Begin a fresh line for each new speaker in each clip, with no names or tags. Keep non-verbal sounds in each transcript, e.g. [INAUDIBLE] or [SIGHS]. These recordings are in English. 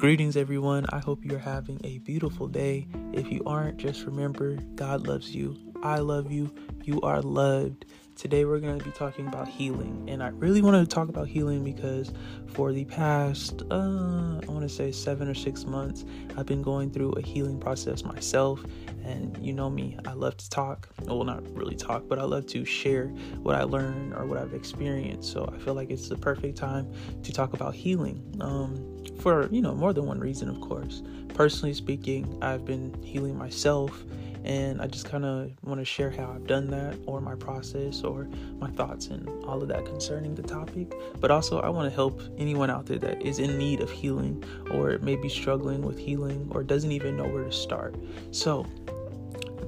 Greetings, everyone. I hope you're having a beautiful day. If you aren't, just remember God loves you. I love you. You are loved. Today, we're going to be talking about healing. And I really want to talk about healing because for the past, uh, I want to say seven or six months, I've been going through a healing process myself. And you know me, I love to talk. Well, not really talk, but I love to share what I learned or what I've experienced. So I feel like it's the perfect time to talk about healing. Um, for, you know, more than one reason, of course. Personally speaking, I've been healing myself and I just kind of want to share how I've done that or my process or my thoughts and all of that concerning the topic. But also, I want to help anyone out there that is in need of healing or maybe struggling with healing or doesn't even know where to start. So,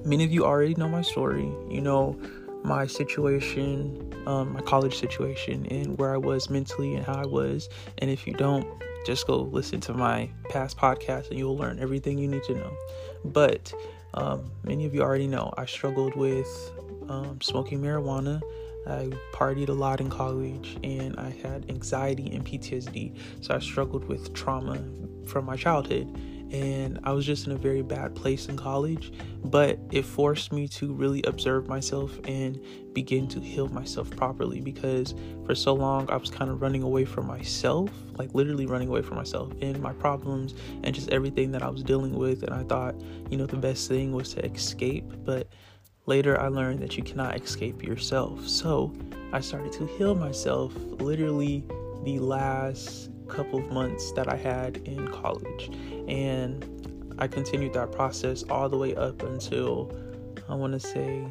many of you already know my story. You know my situation, um, my college situation, and where I was mentally and how I was. And if you don't, just go listen to my past podcast and you'll learn everything you need to know. But um, many of you already know I struggled with um, smoking marijuana. I partied a lot in college and I had anxiety and PTSD. So I struggled with trauma from my childhood and I was just in a very bad place in college. But it forced me to really observe myself and begin to heal myself properly because for so long I was kind of running away from myself, like literally running away from myself and my problems and just everything that I was dealing with. And I thought, you know, the best thing was to escape. But later I learned that you cannot escape yourself. So I started to heal myself literally the last couple of months that I had in college. And I continued that process all the way up until I want to say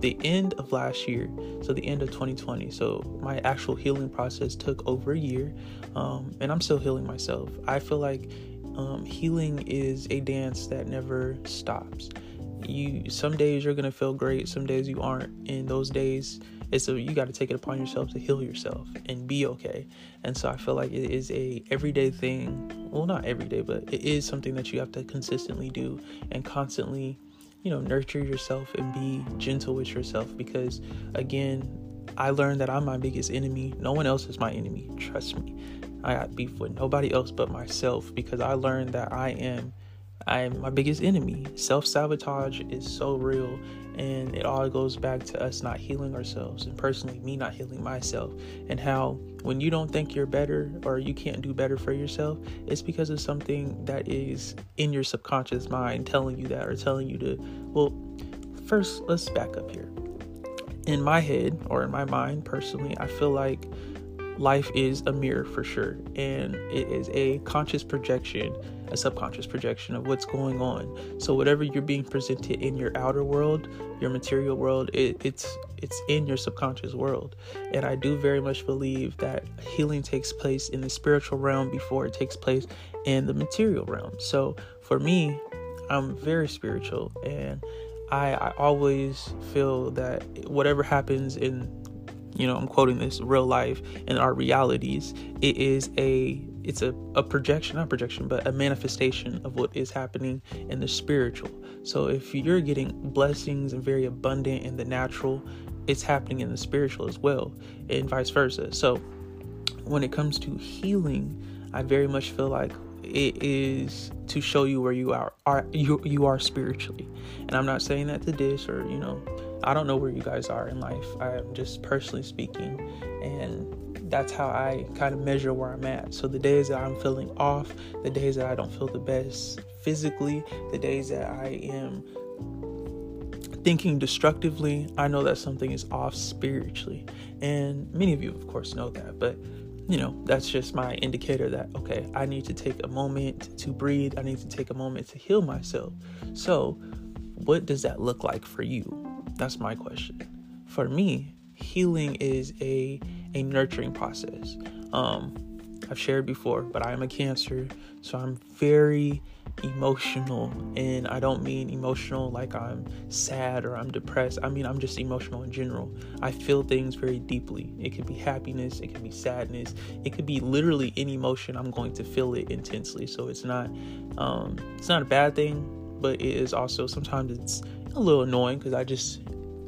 the end of last year, so the end of 2020. So my actual healing process took over a year, um, and I'm still healing myself. I feel like um, healing is a dance that never stops. You some days you're gonna feel great, some days you aren't. In those days, it's a you got to take it upon yourself to heal yourself and be okay. And so i feel like it is a everyday thing. Well not every day but it is something that you have to consistently do and constantly you know nurture yourself and be gentle with yourself because again i learned that i'm my biggest enemy. No one else is my enemy. Trust me. I got beef with nobody else but myself because i learned that i am I am my biggest enemy. Self sabotage is so real, and it all goes back to us not healing ourselves, and personally, me not healing myself. And how when you don't think you're better or you can't do better for yourself, it's because of something that is in your subconscious mind telling you that or telling you to, well, first, let's back up here. In my head or in my mind, personally, I feel like life is a mirror for sure, and it is a conscious projection a subconscious projection of what's going on. So whatever you're being presented in your outer world, your material world, it, it's it's in your subconscious world. And I do very much believe that healing takes place in the spiritual realm before it takes place in the material realm. So for me, I'm very spiritual and I, I always feel that whatever happens in you know, I'm quoting this real life and our realities, it is a it's a, a projection, not projection, but a manifestation of what is happening in the spiritual. So if you're getting blessings and very abundant in the natural, it's happening in the spiritual as well, and vice versa. So when it comes to healing, I very much feel like it is to show you where you are, are you you are spiritually. And I'm not saying that to diss or, you know, I don't know where you guys are in life. I'm just personally speaking and that's how I kind of measure where I'm at. So the days that I'm feeling off, the days that I don't feel the best physically, the days that I am thinking destructively, I know that something is off spiritually. And many of you, of course, know that, but you know, that's just my indicator that, okay, I need to take a moment to breathe. I need to take a moment to heal myself. So, what does that look like for you? That's my question. For me, healing is a a nurturing process. Um, I've shared before, but I am a Cancer, so I'm very emotional, and I don't mean emotional like I'm sad or I'm depressed. I mean I'm just emotional in general. I feel things very deeply. It could be happiness, it could be sadness, it could be literally any emotion. I'm going to feel it intensely. So it's not um, it's not a bad thing, but it is also sometimes it's a little annoying because I just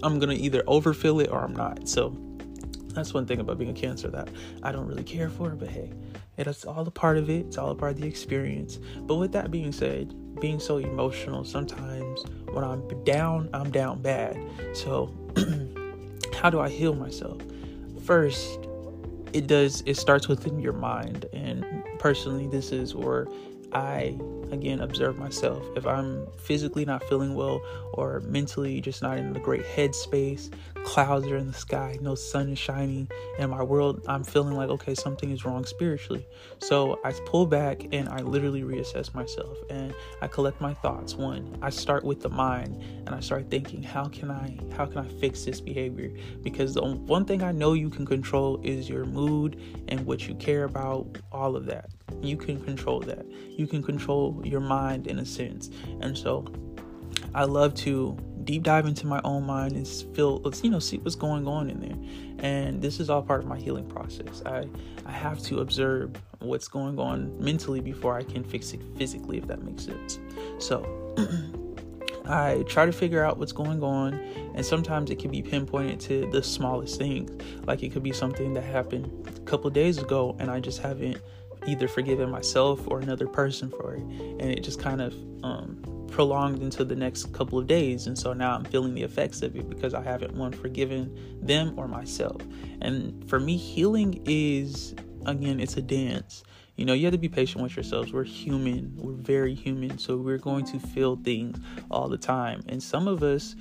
I'm gonna either overfill it or I'm not. So that's one thing about being a cancer that I don't really care for, but hey, It's all a part of it. It's all a part of the experience. But with that being said, being so emotional, sometimes when I'm down, I'm down bad. So, [CLEARS THROAT] how do I heal myself? First, it does it starts within your mind and personally this is where I again observe myself. If I'm physically not feeling well or mentally just not in the great headspace, clouds are in the sky, no sun is shining in my world, I'm feeling like okay, something is wrong spiritually. So I pull back and I literally reassess myself and I collect my thoughts. One, I start with the mind and I start thinking, how can I how can I fix this behavior? Because the one thing I know you can control is your mood and what you care about, all of that. You can control that. You can control your mind in a sense. And so I love to deep dive into my own mind and feel let's you know see what's going on in there and this is all part of my healing process i i have to observe what's going on mentally before i can fix it physically if that makes sense so [CLEARS THROAT] I try to figure out what's going on, and sometimes it can be pinpointed to the smallest things. Like it could be something that happened a couple days ago, and I just haven't either forgiven myself or another person for it. And it just kind of um, prolonged into the next couple of days. And so now I'm feeling the effects of it because I haven't one forgiven them or myself. And for me, healing is, again, it's a dance. You know, you have to be patient with yourselves. We're human. We're very human. So we're going to feel things all the time. And some of us,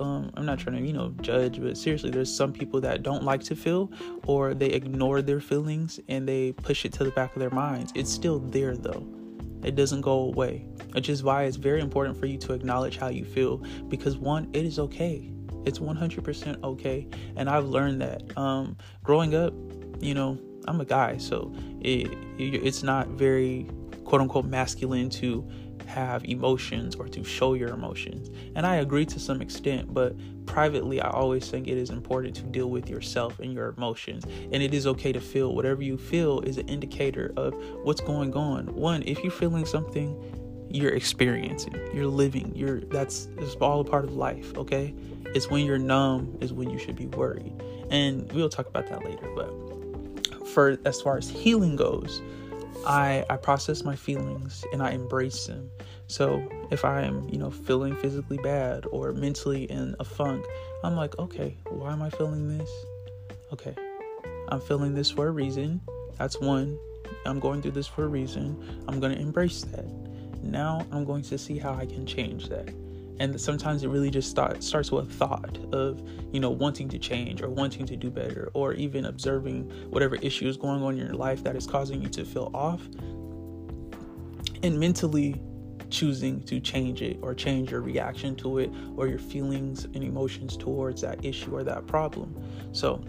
um, I'm not trying to, you know, judge, but seriously, there's some people that don't like to feel or they ignore their feelings and they push it to the back of their minds. It's still there though. It doesn't go away, which is why it's very important for you to acknowledge how you feel because one, it is okay. It's 100% okay. And I've learned that um, growing up, you know, I'm a guy, so it, it's not very quote unquote masculine to have emotions or to show your emotions. And I agree to some extent, but privately, I always think it is important to deal with yourself and your emotions. And it is okay to feel whatever you feel is an indicator of what's going on. One, if you're feeling something, you're experiencing, you're living, you're that's it's all a part of life, okay? It's when you're numb is when you should be worried. And we'll talk about that later, but for as far as healing goes, I I process my feelings and I embrace them. So if I am, you know, feeling physically bad or mentally in a funk, I'm like, okay, why am I feeling this? Okay, I'm feeling this for a reason. That's one. I'm going through this for a reason. I'm going to embrace that. Now I'm going to see how I can change that and sometimes it really just start, starts with a thought of you know wanting to change or wanting to do better or even observing whatever issue is going on in your life that is causing you to feel off and mentally choosing to change it or change your reaction to it or your feelings and emotions towards that issue or that problem so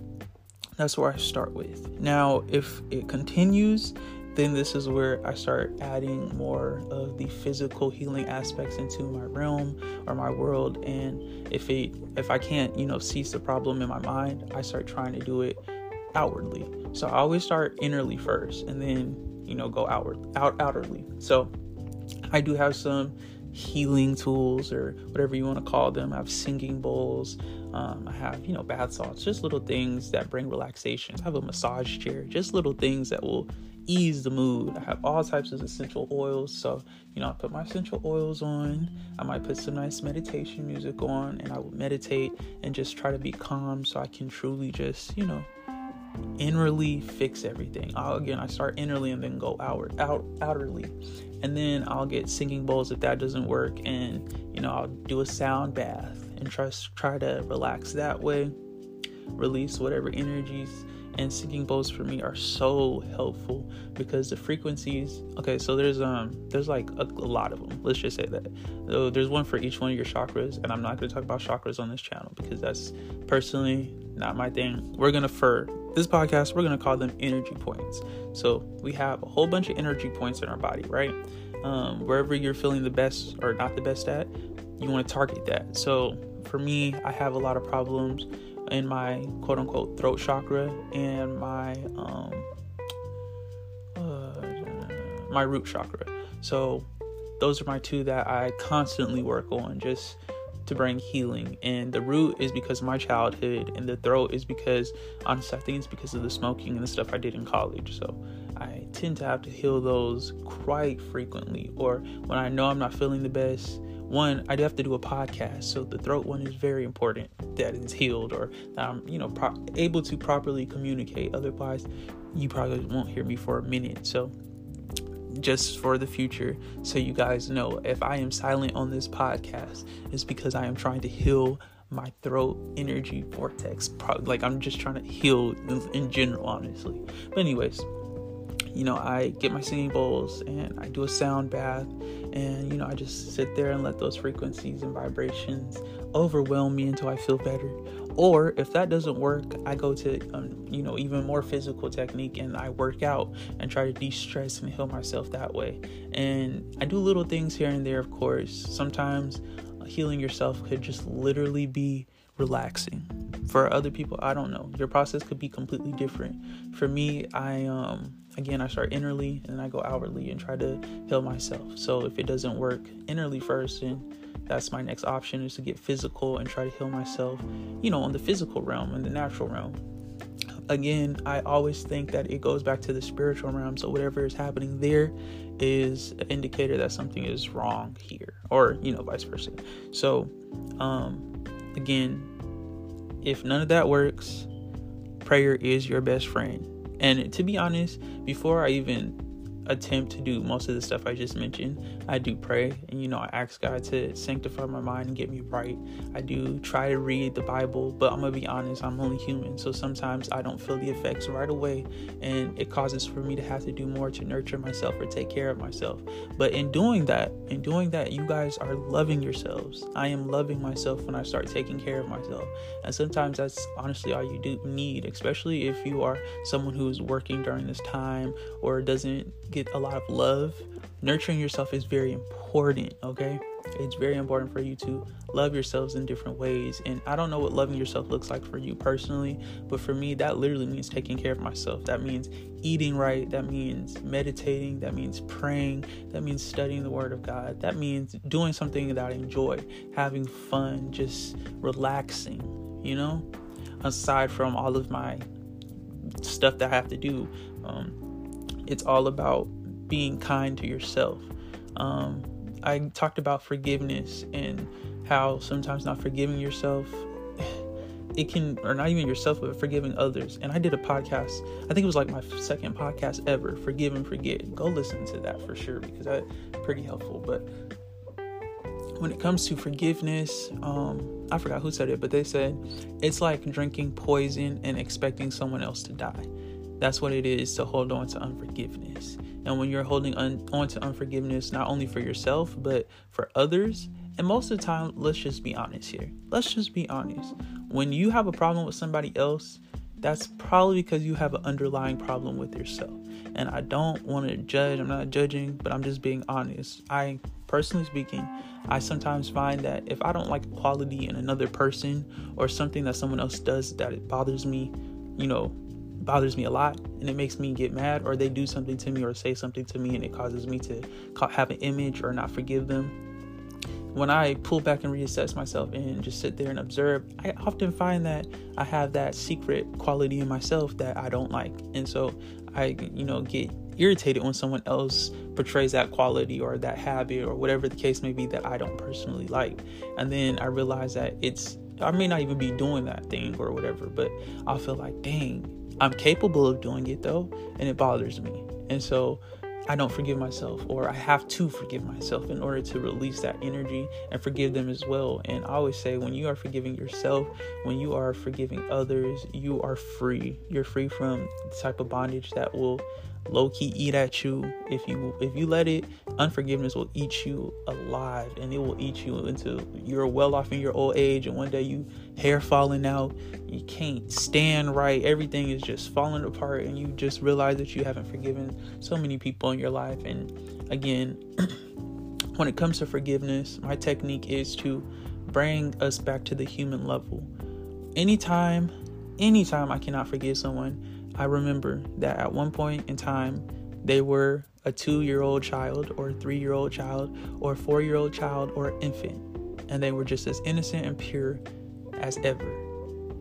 that's where I start with. Now, if it continues then this is where I start adding more of the physical healing aspects into my realm or my world. And if it if I can't, you know, cease the problem in my mind, I start trying to do it outwardly. So I always start innerly first and then, you know, go outward out outwardly. So I do have some healing tools or whatever you want to call them. I have singing bowls. Um, I have, you know, bath salts, just little things that bring relaxation. I have a massage chair, just little things that will ease the mood. I have all types of essential oils. So, you know, I put my essential oils on. I might put some nice meditation music on and I will meditate and just try to be calm so I can truly just, you know, inwardly fix everything. I'll, again, I start inwardly and then go outward, out outerly. And then I'll get singing bowls if that doesn't work and, you know, I'll do a sound bath and try try to relax that way. Release whatever energies and singing bowls for me are so helpful because the frequencies okay so there's um there's like a, a lot of them let's just say that. So there's one for each one of your chakras and i'm not going to talk about chakras on this channel because that's personally not my thing. We're going to for this podcast we're going to call them energy points. So we have a whole bunch of energy points in our body right? Um, wherever you're feeling the best or not the best at you want to target that. So for me i have a lot of problems in my quote unquote throat chakra and my um uh, my root chakra. So those are my two that I constantly work on just to bring healing. And the root is because of my childhood, and the throat is because, honestly, I think it's because of the smoking and the stuff I did in college. So I tend to have to heal those quite frequently. Or when I know I'm not feeling the best, one, I do have to do a podcast. So the throat one is very important that it's healed or I'm, you know, pro- able to properly communicate. Otherwise, you probably won't hear me for a minute. So just for the future so you guys know if I am silent on this podcast, it's because I am trying to heal my throat energy vortex. Like I'm just trying to heal in general, honestly. But, anyways, you know, I get my singing bowls and I do a sound bath, and you know, I just sit there and let those frequencies and vibrations overwhelm me until I feel better. Or if that doesn't work, I go to um, you know even more physical technique and I work out and try to de-stress and heal myself that way. And I do little things here and there, of course. Sometimes healing yourself could just literally be relaxing. For other people, I don't know. Your process could be completely different. For me, I um again I start innerly and then I go outwardly and try to heal myself. So if it doesn't work innerly first and that's my next option is to get physical and try to heal myself, you know, on the physical realm and the natural realm. Again, I always think that it goes back to the spiritual realm. So whatever is happening there is an indicator that something is wrong here, or you know, vice versa. So, um, again, if none of that works, prayer is your best friend. And to be honest, before I even attempt to do most of the stuff I just mentioned. I do pray and you know I ask God to sanctify my mind and get me right. I do try to read the Bible, but I'm gonna be honest, I'm only human. So sometimes I don't feel the effects right away and it causes for me to have to do more to nurture myself or take care of myself. But in doing that, in doing that, you guys are loving yourselves. I am loving myself when I start taking care of myself. And sometimes that's honestly all you do need, especially if you are someone who is working during this time or doesn't get a lot of love, nurturing yourself is very important, okay? It's very important for you to love yourselves in different ways. And I don't know what loving yourself looks like for you personally, but for me, that literally means taking care of myself. That means eating right. That means meditating. That means praying. That means studying the Word of God. That means doing something that I enjoy, having fun, just relaxing, you know? Aside from all of my stuff that I have to do. Um, it's all about being kind to yourself. Um, I talked about forgiveness and how sometimes not forgiving yourself, it can, or not even yourself, but forgiving others. And I did a podcast, I think it was like my second podcast ever, Forgive and Forget. Go listen to that for sure because that's pretty helpful. But when it comes to forgiveness, um, I forgot who said it, but they said it's like drinking poison and expecting someone else to die. That's what it is to hold on to unforgiveness. And when you're holding un- on to unforgiveness, not only for yourself, but for others, and most of the time, let's just be honest here. Let's just be honest. When you have a problem with somebody else, that's probably because you have an underlying problem with yourself. And I don't want to judge, I'm not judging, but I'm just being honest. I, personally speaking, I sometimes find that if I don't like quality in another person or something that someone else does that it bothers me, you know, bothers me a lot and it makes me get mad or they do something to me or say something to me and it causes me to have an image or not forgive them. When i pull back and reassess myself and just sit there and observe i often find that i have that secret quality in myself that i don't like. And so i you know get irritated when someone else portrays that quality or that habit or whatever the case may be that i don't personally like. And then i realize that it's I may not even be doing that thing or whatever, but I'll feel like, dang, I'm capable of doing it though, and it bothers me. And so I don't forgive myself, or I have to forgive myself in order to release that energy and forgive them as well. And I always say, when you are forgiving yourself, when you are forgiving others, you are free. You're free from the type of bondage that will low key eat at you. If you if you let it unforgiveness will eat you alive and it will eat you until you're well off in your old age and one day you hair falling out you can't stand right everything is just falling apart and you just realize that you haven't forgiven so many people in your life. And again [CLEARS THROAT] when it comes to forgiveness my technique is to bring us back to the human level. Anytime anytime i cannot forgive someone I remember that at one point in time, they were a two year old child, or a three year old child, or a four year old child, or an infant. and they were just as innocent and pure as ever.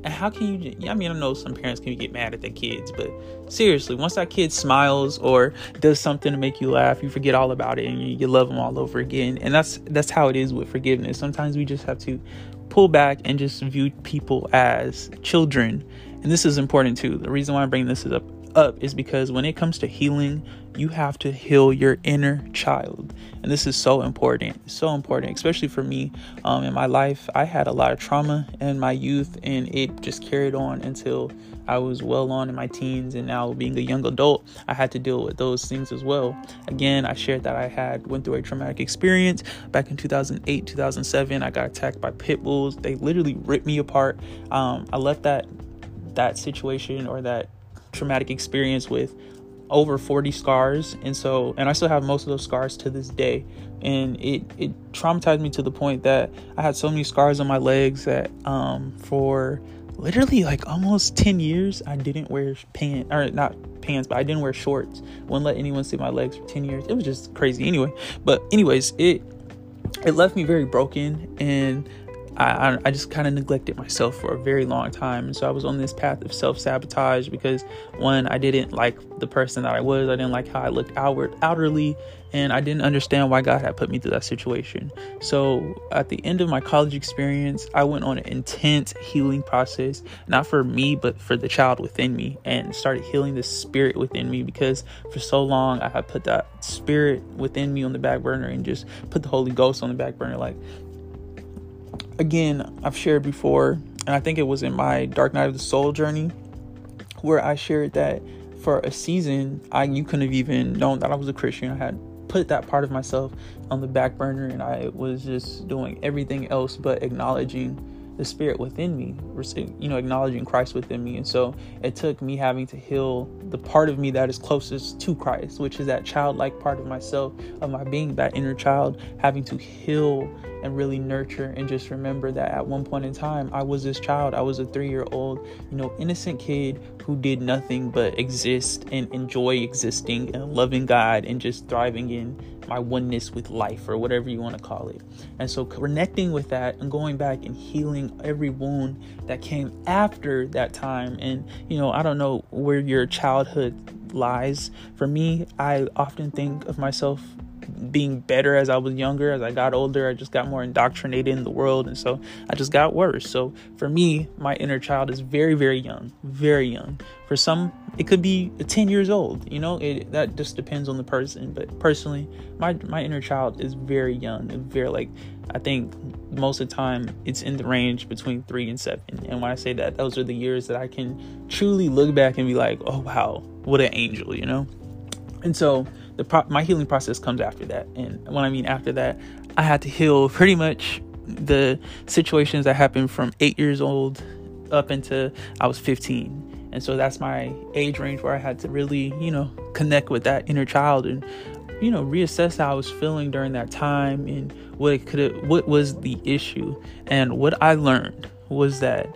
And how can you? I mean, I know some parents can get mad at their kids, but seriously, once that kid smiles or does something to make you laugh, you forget all about it and you, you love them all over again. And that's that's how it is with forgiveness. Sometimes we just have to pull back and just view people as children. And this is important too. The reason why I bring this up up is because when it comes to healing, you have to heal your inner child. And this is so important, so important, especially for me um, in my life. I had a lot of trauma in my youth, and it just carried on until I was well on in my teens. And now, being a young adult, I had to deal with those things as well. Again, I shared that I had went through a traumatic experience back in 2008, 2007. I got attacked by pit bulls. They literally ripped me apart. Um, I left that that situation or that traumatic experience with over 40 scars and so and i still have most of those scars to this day and it it traumatized me to the point that i had so many scars on my legs that um for literally like almost 10 years i didn't wear pants or not pants but i didn't wear shorts. Wouldn't let anyone see my legs for 10 years. It was just crazy. Anyway but anyways it it left me very broken and I, I just kind of neglected myself for a very long time. And so I was on this path of self sabotage because one, I didn't like the person that I was. I didn't like how I looked outward, outwardly, and I didn't understand why God had put me through that situation. So at the end of my college experience, I went on an intense healing process, not for me, but for the child within me, and started healing the spirit within me because for so long I had put that spirit within me on the back burner and just put the Holy Ghost on the back burner. Like, again, I've shared before, and I think it was in my Dark Night of the Soul journey, where I shared that for a season, I you couldn't have even known that I was a Christian. I had put that part of myself on the back burner, and I was just doing everything else but acknowledging the spirit within me, you know, acknowledging Christ within me. And so it took me having to heal the part of me that is closest to Christ, which is that childlike part of myself, of my being, that inner child, having to heal and really nurture and just remember that at one point in time I was this child. I was a three year old, you know, innocent kid who did nothing but exist and enjoy existing and loving God and just thriving in my oneness with life or whatever you want to call it. And so connecting with that and going back and healing every wound that came after that time. And, you know, I don't know where your childhood lies. For me, I often think of myself being better as I was younger. As I got older, I just got more indoctrinated in the world, and so I just got worse. So for me, my inner child is very, very young, very young. For some, it could be 10 years old. You know, it that just depends on the person. But personally, my my inner child is very young, and very like I think most of the time it's in the range between three and seven. And when I say that, those are the years that I can truly look back and be like, oh wow, what an angel, you know. And so the pro- my healing process comes after that. And when I mean after that, I had to heal pretty much the situations that happened from eight years old up into I was 15. And so that's my age range where I had to really, you know, connect with that inner child and, you know, reassess how I was feeling during that time and what it could what was the issue. And what I learned was that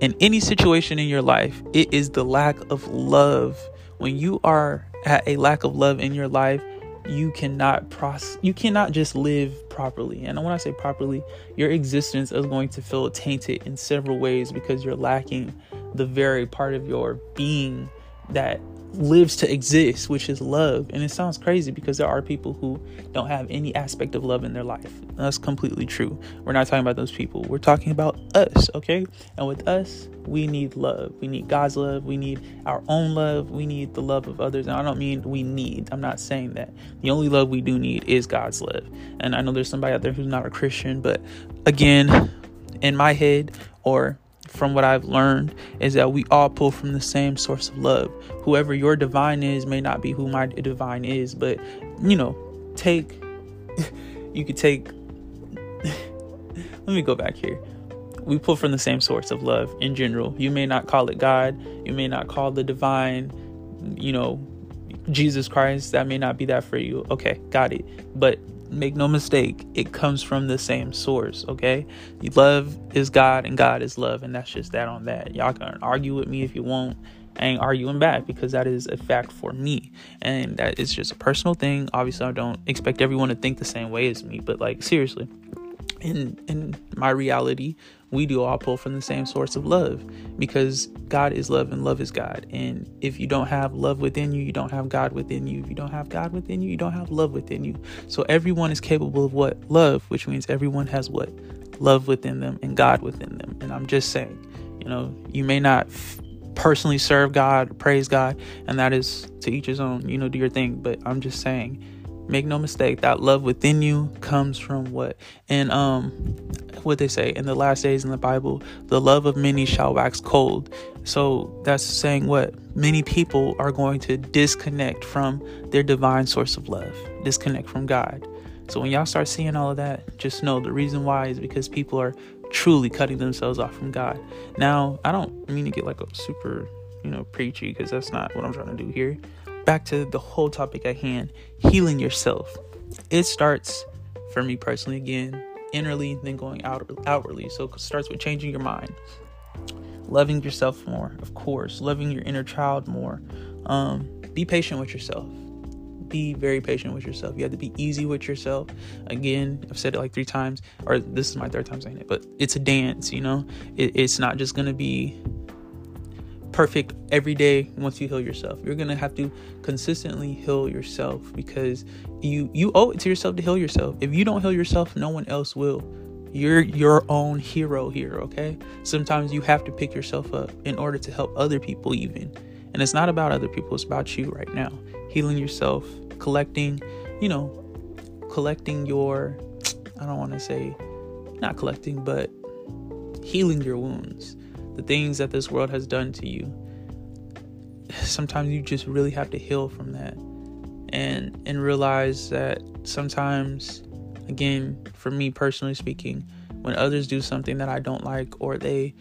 in any situation in your life, it is the lack of love. When you are a lack of love in your life, you cannot process you cannot just live properly. And when I say properly, your existence is going to feel tainted in several ways because you're lacking the very part of your being that lives to exist, which is love. And it sounds crazy because there are people who don't have any aspect of love in their life. That's completely true. We're not talking about those people. We're talking about us, okay? And with us, we need love. We need God's love. We need our own love. We need the love of others. And I don't mean we need, I'm not saying that. The only love we do need is God's love. And I know there's somebody out there who's not a Christian, but again, in my head, or from what I've learned is that we all pull from the same source of love. Whoever your divine is may not be who my divine is, but you know, take [LAUGHS] you could take [LAUGHS] let me go back here. We pull from the same source of love in general. You may not call it God, you may not call the divine, you know, Jesus Christ. That may not be that for you. Okay, got it. But make no mistake, it comes from the same source, okay? Love is God and God is love, and that's just that on that. Y'all can argue with me if you want. I ain't arguing back because that is a fact for me. And that is just a personal thing. Obviously, I don't expect everyone to think the same way as me, but like seriously. In in my reality we do all pull from the same source of love because god is love and love is god. And if you don't have love within you you don't have god within you. If you don't have god within you you don't have love within you. So everyone is capable of what? Love which means everyone has what? Love within them and god within them. And i'm just saying you know you may not f- personally serve god praise god and that is to each his own you know do your thing. But i'm just saying Make no mistake, that love within you comes from what? And um what they say in the last days in the Bible, the love of many shall wax cold. So that's saying what? Many people are going to disconnect from their divine source of love, disconnect from God. So when y'all start seeing all of that, just know the reason why is because people are truly cutting themselves off from God. Now, I don't mean to get like a super, you know, preachy because that's not what I'm trying to do here back to the whole topic at hand healing yourself. It starts, for me personally, again, innerly, then going out, outwardly. So it starts with changing your mind, loving yourself more, of course, loving your inner child more. Um, be patient with yourself. Be very patient with yourself. You have to be easy with yourself. Again, I've said it like three times, or this is my third time saying it, but it's a dance, you know? It, it's not just gonna be perfect every day once you heal yourself. You're going to have to consistently heal yourself because you you owe it to yourself to heal yourself. If you don't heal yourself, no one else will. You're your own hero here, okay? Sometimes you have to pick yourself up in order to help other people even. And it's not about other people, it's about you right now. Healing yourself, collecting, you know, collecting your I don't want to say not collecting, but healing your wounds the things that this world has done to you sometimes you just really have to heal from that and and realize that sometimes again for me personally speaking when others do something that I don't like or they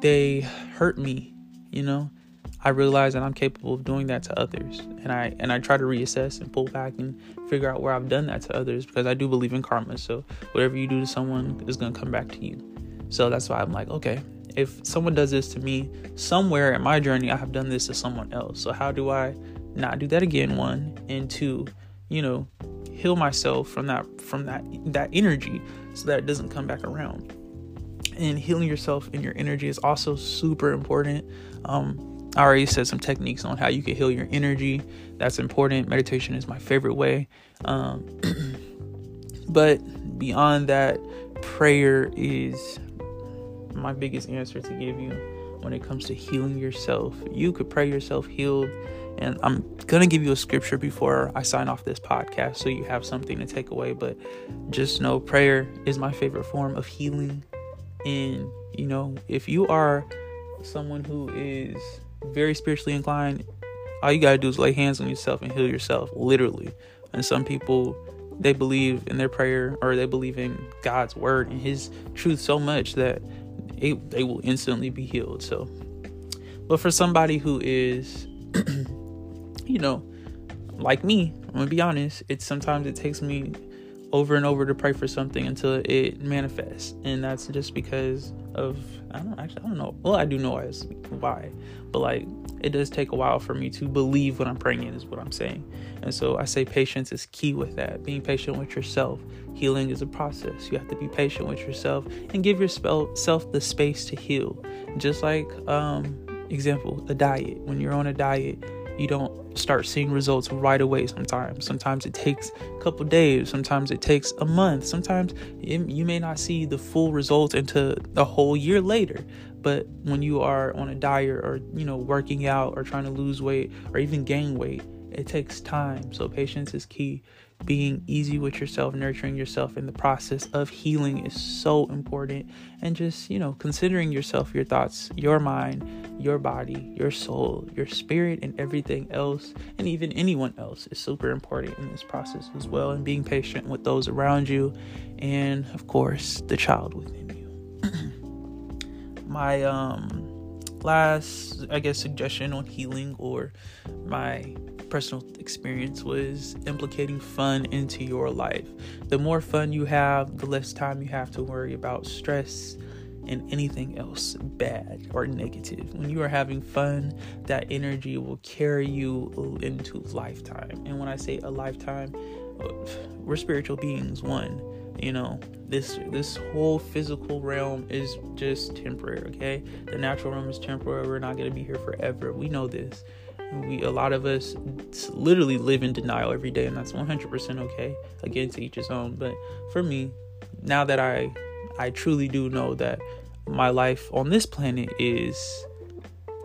they hurt me you know I realize that I'm capable of doing that to others. And I and I try to reassess and pull back and figure out where I've done that to others because I do believe in karma. So whatever you do to someone is going to come back to you. So that's why I'm like okay if someone does this to me somewhere in my journey i have done this to someone else so how do i not do that again one and two you know heal myself from that from that that energy so that it doesn't come back around and healing yourself and your energy is also super important um, I already said some techniques on how you can heal your energy. That's important. Meditation is my favorite way. Um, [CLEARS THROAT] but beyond that, prayer is my biggest answer to give you when it comes to healing yourself. You could pray yourself healed. And I'm going to give you a scripture before I sign off this podcast so you have something to take away. But just know prayer is my favorite form of healing. And, you know, if you are someone who is very spiritually inclined, all you got to do is lay hands on yourself and heal yourself, literally. And some people, they believe in their prayer or they believe in God's word and His truth so much that it, they will instantly be healed. So, but for somebody who is, [CLEARS THROAT] you know, like me, I'm gonna be honest. It's sometimes it takes me over and over to pray for something until it manifests, and that's just because of I don't actually I don't know. Well, I do know why, but like it does take a while for me to believe what I'm praying in is what I'm saying. And so I say patience is key with that. Being patient with yourself. Healing is a process. You have to be patient with yourself and give yourself the space to heal. Just like um example, a diet. When you're on a diet, you don't start seeing results right away sometimes. Sometimes it takes a couple days sometimes it takes a month sometimes it, you may not see the full results until a whole year later. But when you are on a diet or you know working out or trying to lose weight or even gain weight it takes time. So patience is key being easy with yourself, nurturing yourself in the process of healing is so important. And just, you know, considering yourself, your thoughts, your mind, your body, your soul, your spirit, and everything else, and even anyone else is super important in this process as well. And being patient with those around you, and of course, the child within you. [CLEARS THROAT] My, um, last, I guess, suggestion on healing or my personal experience was implicating fun into your life. The more fun you have, the less time you have to worry about stress and anything else bad or negative. When you are having fun, that energy will carry you into lifetime. And when I say a lifetime, we're spiritual beings. One, you know, this this whole physical realm is just temporary. Okay, the natural realm is temporary. We're not gonna be here forever. We know this. We a lot of us literally live in denial every day, and that's 100% okay. Again, to each his own. But for me, now that I I truly do know that my life on this planet is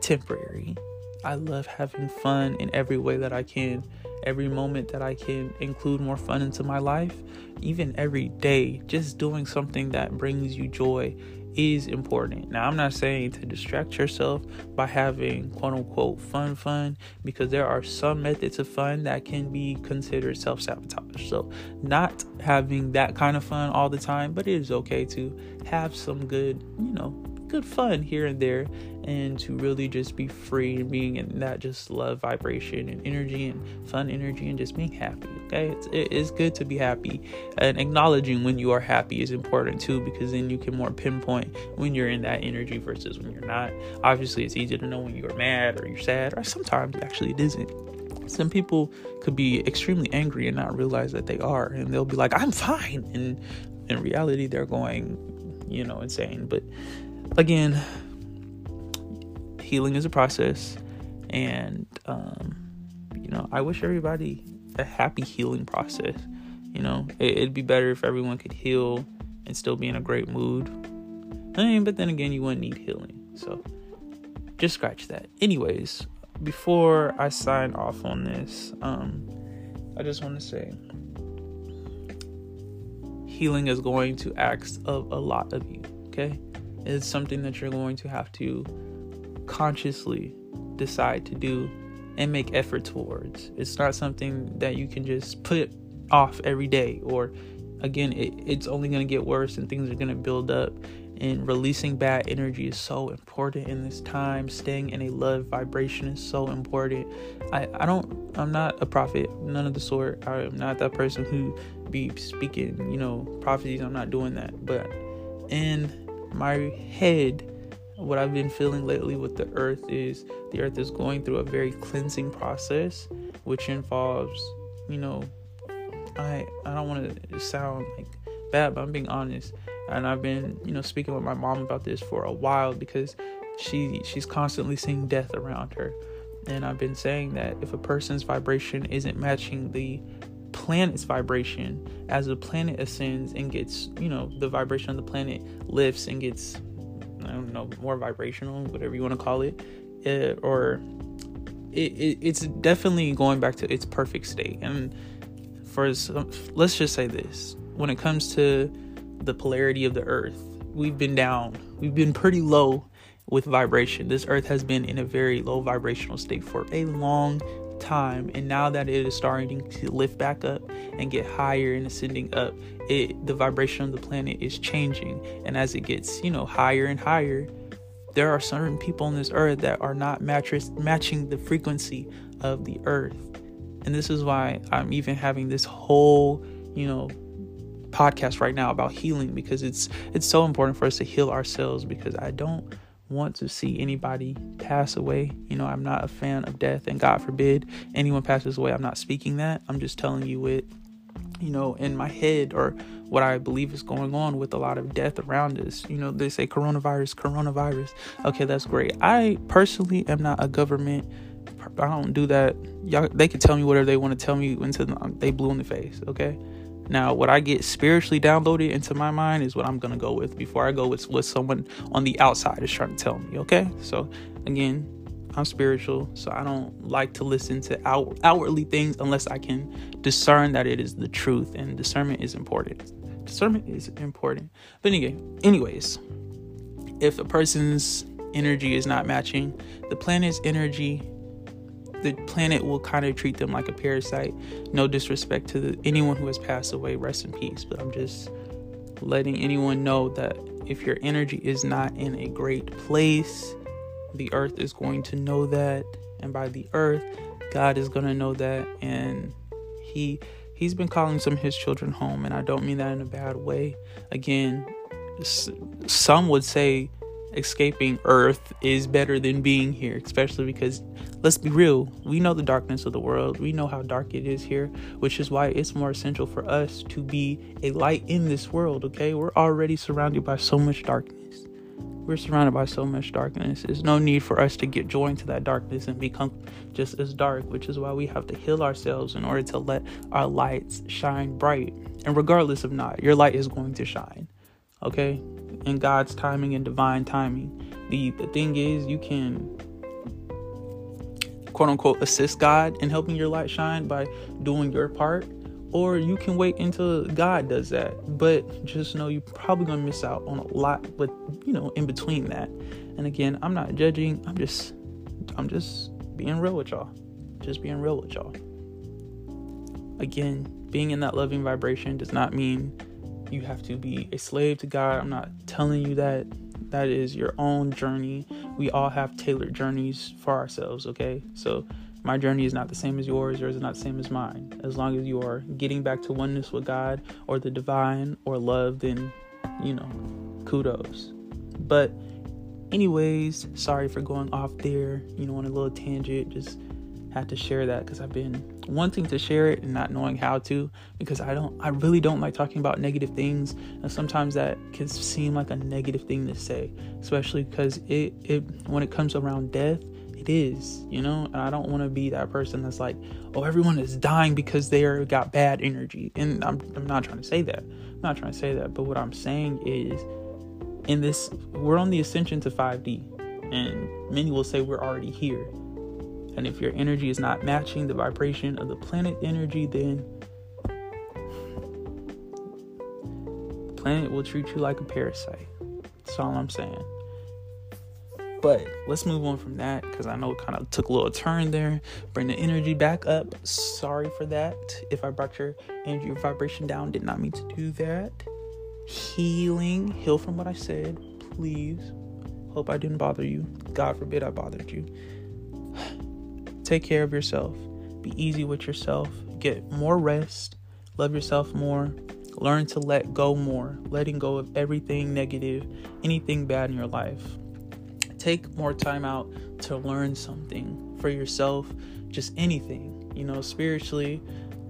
temporary. I love having fun in every way that I can. Every moment that I can include more fun into my life, even every day, just doing something that brings you joy is important. Now, I'm not saying to distract yourself by having quote unquote fun, fun, because there are some methods of fun that can be considered self sabotage. So, not having that kind of fun all the time, but it is okay to have some good, you know, good fun here and there and to really just be free and being in that just love vibration and energy and fun energy and just being happy okay? It's, it is good to be happy. And acknowledging when you are happy is important too because then you can more pinpoint when you're in that energy versus when you're not. Obviously it's easy to know when you're mad or you're sad or sometimes actually it isn't. Some people could be extremely angry and not realize that they are and they'll be like i'm fine and in reality they're going you know insane. But again, healing is a process, and um, you know, I wish everybody a happy healing process. You know, it, would be better if everyone could heal and still be in a great mood. I mean, but then again, you wouldn't need healing, so just scratch that. Anyways, before I sign off on this, um, I just want to say healing is going to ask of a lot of you. Okay, it's something that you're going to have to consciously decide to do and make effort towards. It's not something that you can just put off every day or again it, it's only going to get worse and things are going to build up. And releasing bad energy is so important in this time. Staying in a love vibration is so important. I i don't i'm not a prophet none of the sort. I'm not that person who be speaking you know prophecies. I'm not doing that. But in my head what I've been feeling lately with the earth is the earth is going through a very cleansing process, which involves, you know, I I don't want to sound like bad, but I'm being honest. And I've been, you know, speaking with my mom about this for a while because she she's constantly seeing death around her. And I've been saying that if a person's vibration isn't matching the planet's vibration as the planet ascends and gets you know the vibration of the planet lifts and gets i don't know more vibrational whatever you want to call it, it or it, it, it's definitely going back to its perfect state. And for some, let's just say this when it comes to the polarity of the earth we've been down we've been pretty low with vibration. This earth has been in a very low vibrational state for a long time and now that it is starting to lift back up and get higher and ascending up it the vibration of the planet is changing. And as it gets you know higher and higher there are certain people on this earth that are not mattress matching the frequency of the earth. And this is why i'm even having this whole you know podcast right now about healing because it's it's so important for us to heal ourselves because i don't want to see anybody pass away. You know, I'm not a fan of death, and God forbid anyone passes away. I'm not speaking that. I'm just telling you it, you know, in my head or what I believe is going on with a lot of death around us. You know, they say coronavirus, coronavirus. Okay, that's great. I personally am not a government. I don't do that. Y'all, they can tell me whatever they want to tell me until they blue in the face. Okay now, what I get spiritually downloaded into my mind is what I'm gonna go with before I go with what someone on the outside is trying to tell me. Okay, so again, I'm spiritual, so I don't like to listen to out- outwardly things unless I can discern that it is the truth, and discernment is important. Discernment is important. But anyway, anyways, if a person's energy is not matching the planet's energy the planet will kind of treat them like a parasite. No disrespect to the, anyone who has passed away, rest in peace. But I'm just letting anyone know that if your energy is not in a great place, the earth is going to know that. And by the earth, God is going to know that. And He. He's been calling some of his children home, and I don't mean that in a bad way. Again, some would say escaping Earth is better than being here, especially because let's be real, we know the darkness of the world. We know how dark it is here, which is why it's more essential for us to be a light in this world, okay? We're already surrounded by so much darkness. We're surrounded by so much darkness. There's no need for us to get joined to that darkness and become just as dark, which is why we have to heal ourselves in order to let our lights shine bright. And regardless of not, your light is going to shine. Okay? In God's timing and divine timing. The the thing is you can quote unquote assist God in helping your light shine by doing your part or you can wait until God does that. But just know you're probably gonna miss out on a lot with you know in between that. And again, I'm not judging. I'm just I'm just being real with y'all. Just being real with y'all. Again, being in that loving vibration does not mean you have to be a slave to God. I'm not telling you that. That is your own journey. We all have tailored journeys for ourselves, okay? So my journey is not the same as yours, yours is not the same as mine. As long as you are getting back to oneness with God or the divine or love, then, you know, kudos. But, anyways, sorry for going off there, you know, on a little tangent. Just had to share that because I've been wanting to share it and not knowing how to because I don't, I really don't like talking about negative things. And sometimes that can seem like a negative thing to say, especially because it, it, when it comes around death, it is, you know. And I don't want to be that person that's like, oh, everyone is dying because they are got bad energy. And I'm I'm not trying to say that. I'm not trying to say that. But what I'm saying is, in this, we're on the ascension to 5D, and many will say we're already here. And if your energy is not matching the vibration of the planet energy, then the planet will treat you like a parasite. That's all I'm saying. But let's move on from that because I know it kind of took a little turn there. Bring the energy back up. Sorry for that. If I brought your energy vibration down, did not mean to do that. Healing, heal from what I said, please. Hope I didn't bother you. God forbid I bothered you. Take care of yourself. Be easy with yourself. Get more rest. Love yourself more. Learn to let go more. Letting go of everything negative, anything bad in your life take more time out to learn something for yourself, just anything, you know, spiritually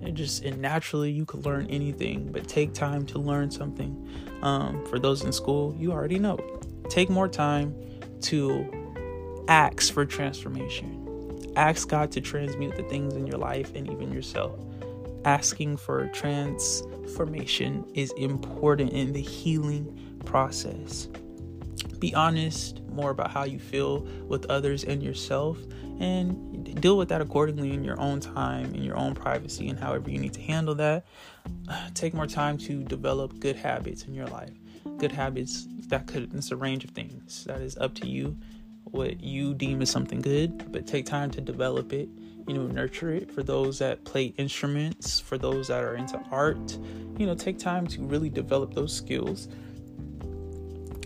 and just and naturally you could learn anything, but take time to learn something. Um, for those in school, you already know. Take more time to ask for transformation. Ask God to transmute the things in your life and even yourself. Asking for transformation is important in the healing process. Be honest more about how you feel with others and yourself and deal with that accordingly in your own time, in your own privacy, and however you need to handle that. [SIGHS] Take more time to develop good habits in your life. Good habits that could, it's a range of things that is up to you, what you deem as something good, but take time to develop it you know nurture it for those that play instruments for those that are into art you know take time to really develop those skills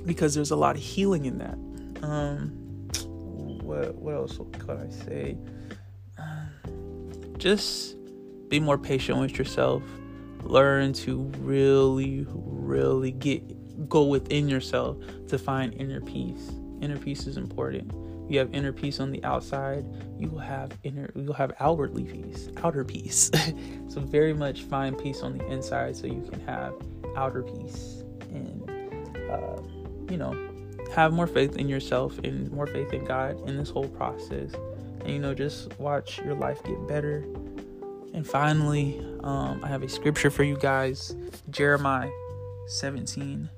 because there's a lot of healing in that. Um, what what else could I say? just be more patient with yourself. Learn to really, really get go within yourself to find inner peace. Inner peace is important. You have inner peace on the outside. You will have inner. You'll have outwardly peace, outer peace. [LAUGHS] so very much find peace on the inside, so you can have outer peace and. Uh, you know, have more faith in yourself and more faith in God in this whole process. And, you know, just watch your life get better. And finally, um, I have a scripture for you guys Jeremiah 17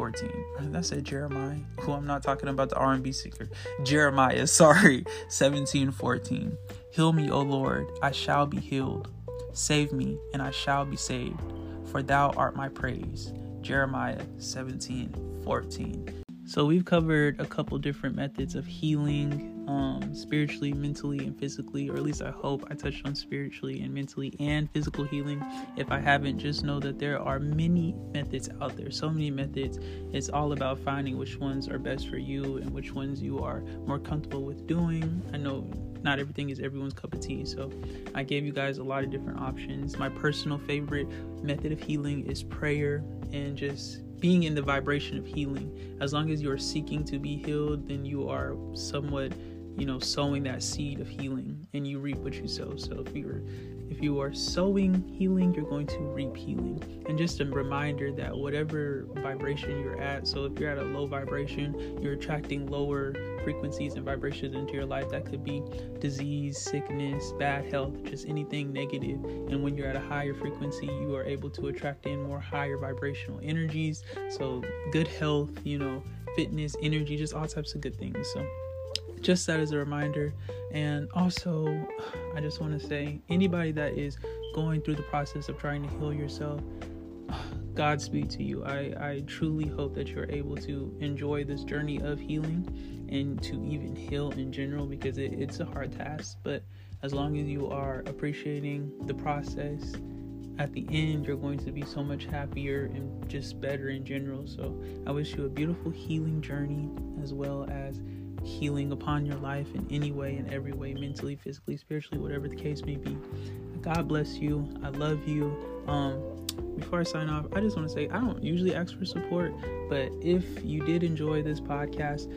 14. I said Jeremiah. Who I'm not talking about the R&B singer. Jeremiah, [LAUGHS] sorry. 17 14. Heal me, O Lord, I shall be healed. Save me, and I shall be saved, for thou art my praise. Jeremiah 17 14. So, we've covered a couple different methods of healing um, spiritually, mentally, and physically, or at least I hope I touched on spiritually and mentally and physical healing. If I haven't, just know that there are many methods out there, so many methods. It's all about finding which ones are best for you and which ones you are more comfortable with doing. I know not everything is everyone's cup of tea. So I gave you guys a lot of different options. My personal favorite method of healing is prayer and just being in the vibration of healing. As long as you are seeking to be healed, then you are somewhat, you know, sowing that seed of healing and you reap what you sow. So if you're if you are sowing healing, you're going to reap healing. And just a reminder that whatever vibration you're at, so if you're at a low vibration, you're attracting lower frequencies and vibrations into your life. That could be disease, sickness, bad health, just anything negative. And when you're at a higher frequency, you are able to attract in more higher vibrational energies. So, good health, you know, fitness, energy, just all types of good things. So, just that as a reminder. And also, I just want to say anybody that is going through the process of trying to heal yourself, Godspeed to you. I, I truly hope that you're able to enjoy this journey of healing and to even heal in general because it, it's a hard task. But as long as you are appreciating the process, at the end, you're going to be so much happier and just better in general. So I wish you a beautiful healing journey as well as healing upon your life in any way, in every way, mentally, physically, spiritually, whatever the case may be. God bless you. I love you. Um, before I sign off, I just want to say I don't usually ask for support, but if you did enjoy this podcast,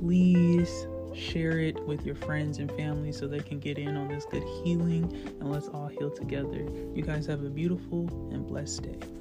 please share it with your friends and family so they can get in on this good healing and let's all heal together. You guys have a beautiful and blessed day.